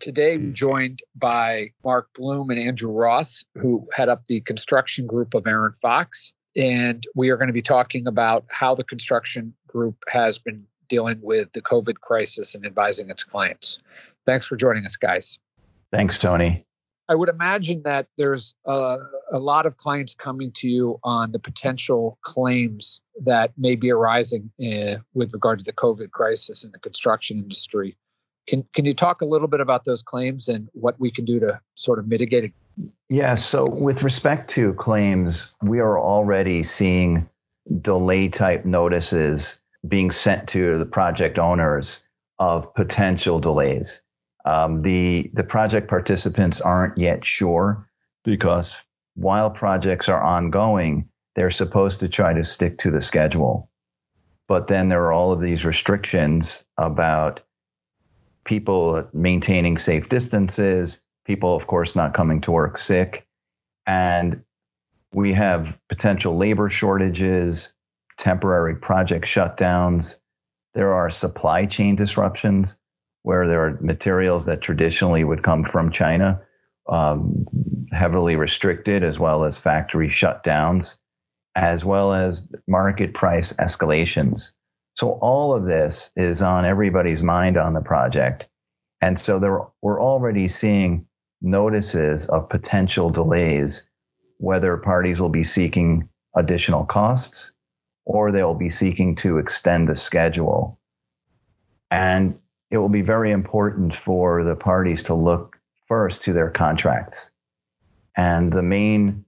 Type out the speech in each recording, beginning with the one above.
Today, we're joined by Mark Bloom and Andrew Ross, who head up the construction group of Arent Fox. And we are going to be talking about how the construction group has been dealing with the COVID crisis and advising its clients. Thanks for joining us, guys. Thanks, Tony. I would imagine that there's a, a, lot of clients coming to you on the potential claims that may be arising uh, with regard to the COVID crisis in the construction industry. Can can you talk a little bit about those claims and what we can do to sort of mitigate it? Yeah. So with respect to claims, we are already seeing delay type notices being sent to the project owners of potential delays. Um, the the project participants aren't yet sure because while projects are ongoing, they're supposed to try to stick to the schedule. But then there are all of these restrictions about people maintaining safe distances, people, of course, not coming to work sick. And we have potential labor shortages, temporary project shutdowns. There are supply chain disruptions where there are materials that traditionally would come from China, um, heavily restricted, as well as factory shutdowns, as well as market price escalations. So all of this is on everybody's mind on the project. And so there, we're already seeing notices of potential delays, whether parties will be seeking additional costs or they'll be seeking to extend the schedule. And it will be very important for the parties to look first to their contracts. And the main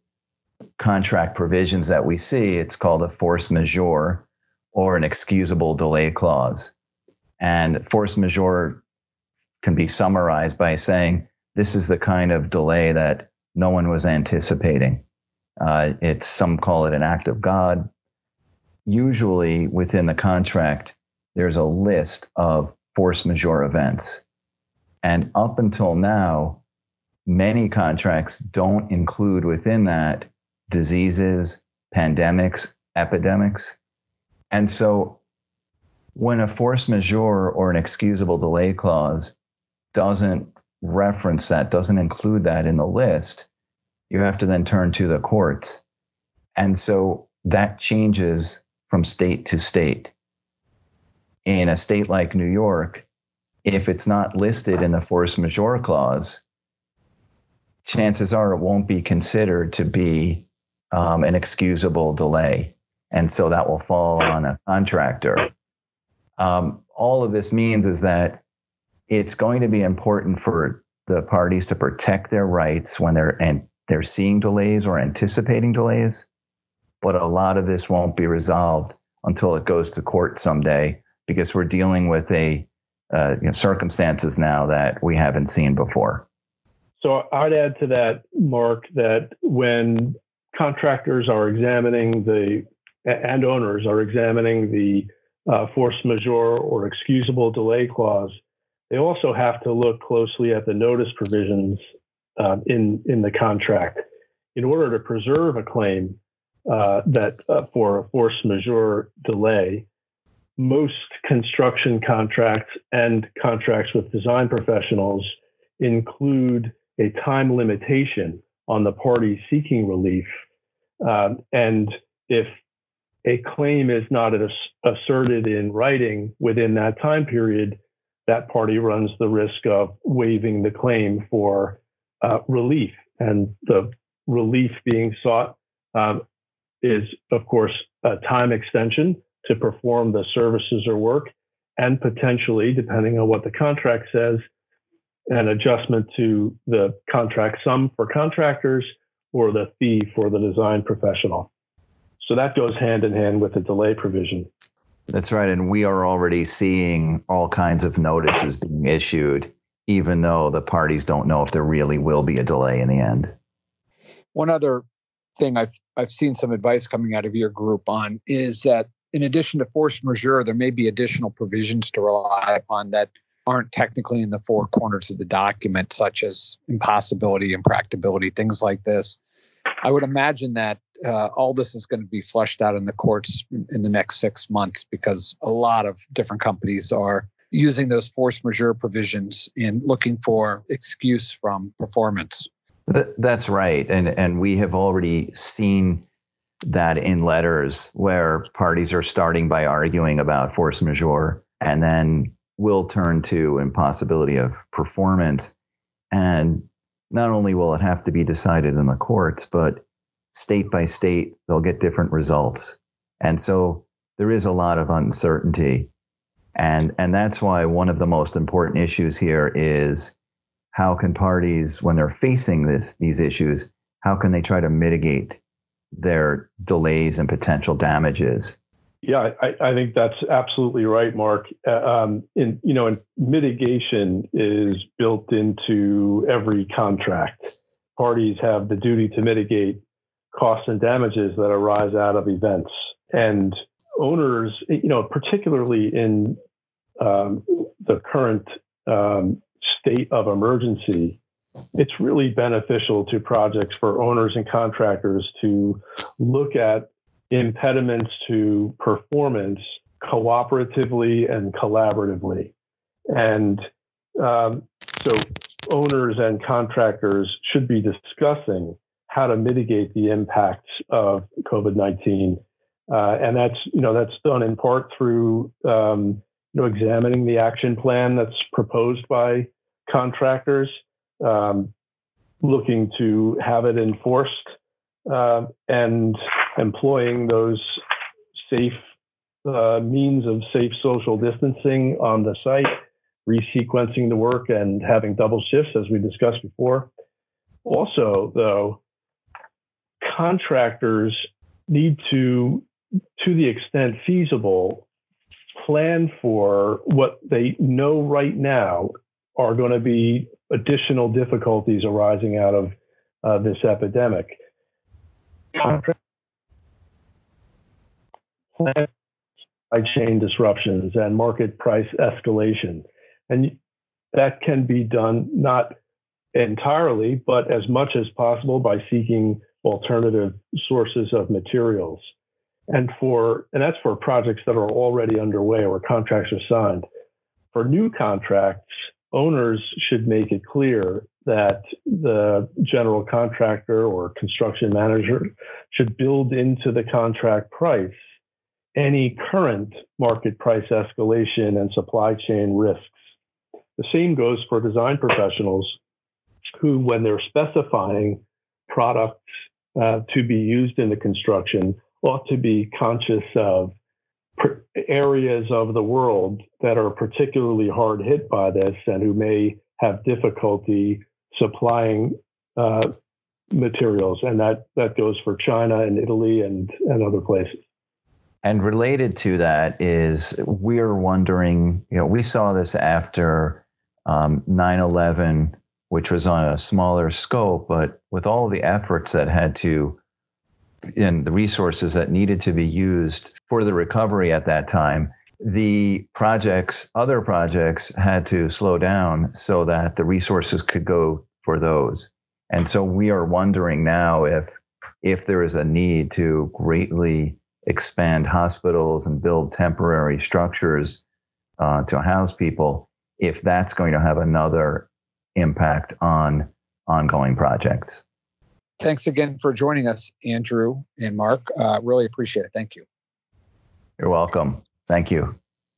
contract provisions that we see, it's called a force majeure or an excusable delay clause. And force majeure can be summarized by saying this is the kind of delay that no one was anticipating. Uh, it's some call it an act of God. Usually within the contract, there's a list of force majeure events. And up until now, many contracts don't include within that diseases, pandemics, epidemics. And so when a force majeure or an excusable delay clause doesn't reference that, doesn't include that in the list, you have to then turn to the courts. And so that changes from state to state. In a state like New York, if it's not listed in the force majeure clause, chances are it won't be considered to be um, an excusable delay. And so that will fall on a contractor. Um, all of this means is that it's going to be important for the parties to protect their rights when they're and they're seeing delays or anticipating delays. But a lot of this won't be resolved until it goes to court someday because we're dealing with a uh, you know, circumstances now that we haven't seen before. So I'd add to that, Mark, that when contractors are examining the and owners are examining the uh, force majeure or excusable delay clause, they also have to look closely at the notice provisions uh, in in the contract in order to preserve a claim uh, that uh, for a force majeure delay. Most construction contracts and contracts with design professionals include a time limitation on the party seeking relief. Um, and if a claim is not asserted in writing within that time period, that party runs the risk of waiving the claim for uh, relief. And the relief being sought um, is, of course, a time extension to perform the services or work, and potentially, depending on what the contract says, an adjustment to the contract sum for contractors or the fee for the design professional. So that goes hand in hand with the delay provision. That's right. And we are already seeing all kinds of notices being issued, even though the parties don't know if there really will be a delay in the end. One other thing I've I've seen some advice coming out of your group on is that in addition to force majeure, there may be additional provisions to rely upon that aren't technically in the four corners of the document, such as impossibility, impracticability, things like this. I would imagine that uh, all this is going to be flushed out in the courts in the next six months because a lot of different companies are using those force majeure provisions in looking for excuse from performance. That's right. And, and we have already seen that in letters where parties are starting by arguing about force majeure and then will turn to impossibility of performance. And not only will it have to be decided in the courts, but state by state, they'll get different results. And so there is a lot of uncertainty. And, and that's why one of the most important issues here is how can parties, when they're facing this, these issues, how can they try to mitigate their delays and potential damages? Yeah, I, I think that's absolutely right, Mark. Uh, um, in you know, mitigation is built into every contract. Parties have the duty to mitigate costs and damages that arise out of events, and owners, you know, particularly in um, the current um, state of emergency, it's really beneficial to projects for owners and contractors to look at impediments to performance cooperatively and collaboratively. And um, so owners and contractors should be discussing how to mitigate the impacts of COVID-19. Uh, and that's, you know, that's done in part through, um, you know, examining the action plan that's proposed by contractors, um, looking to have it enforced, uh, and employing those safe uh, means of safe social distancing on the site, resequencing the work, and having double shifts, as we discussed before. Also, though, contractors need to, to the extent feasible, plan for what they know right now are going to be additional difficulties arising out of uh, this epidemic. Supply chain disruptions and market price escalation. And that can be done not entirely, but as much as possible by seeking alternative sources of materials. And for and that's for projects that are already underway where contracts are signed. For new contracts, owners should make it clear that the general contractor or construction manager should build into the contract price any current market price escalation and supply chain risks. The same goes for design professionals who, when they're specifying products uh, to be used in the construction, ought to be conscious of areas of the world that are particularly hard hit by this and who may have difficulty supplying uh, materials. And that, that goes for China and Italy and, and other places. And related to that is we're wondering, you know, we saw this after um, 9 11, which was on a smaller scope, but with all the efforts that had to, and the resources that needed to be used for the recovery at that time, the projects, other projects had to slow down so that the resources could go for those. And so we are wondering now if if there is a need to greatly expand hospitals and build temporary structures uh, to house people if that's going to have another impact on ongoing projects. Thanks again for joining us, Andrew and Mark. Uh, really appreciate it. Thank you. You're welcome. Thank you.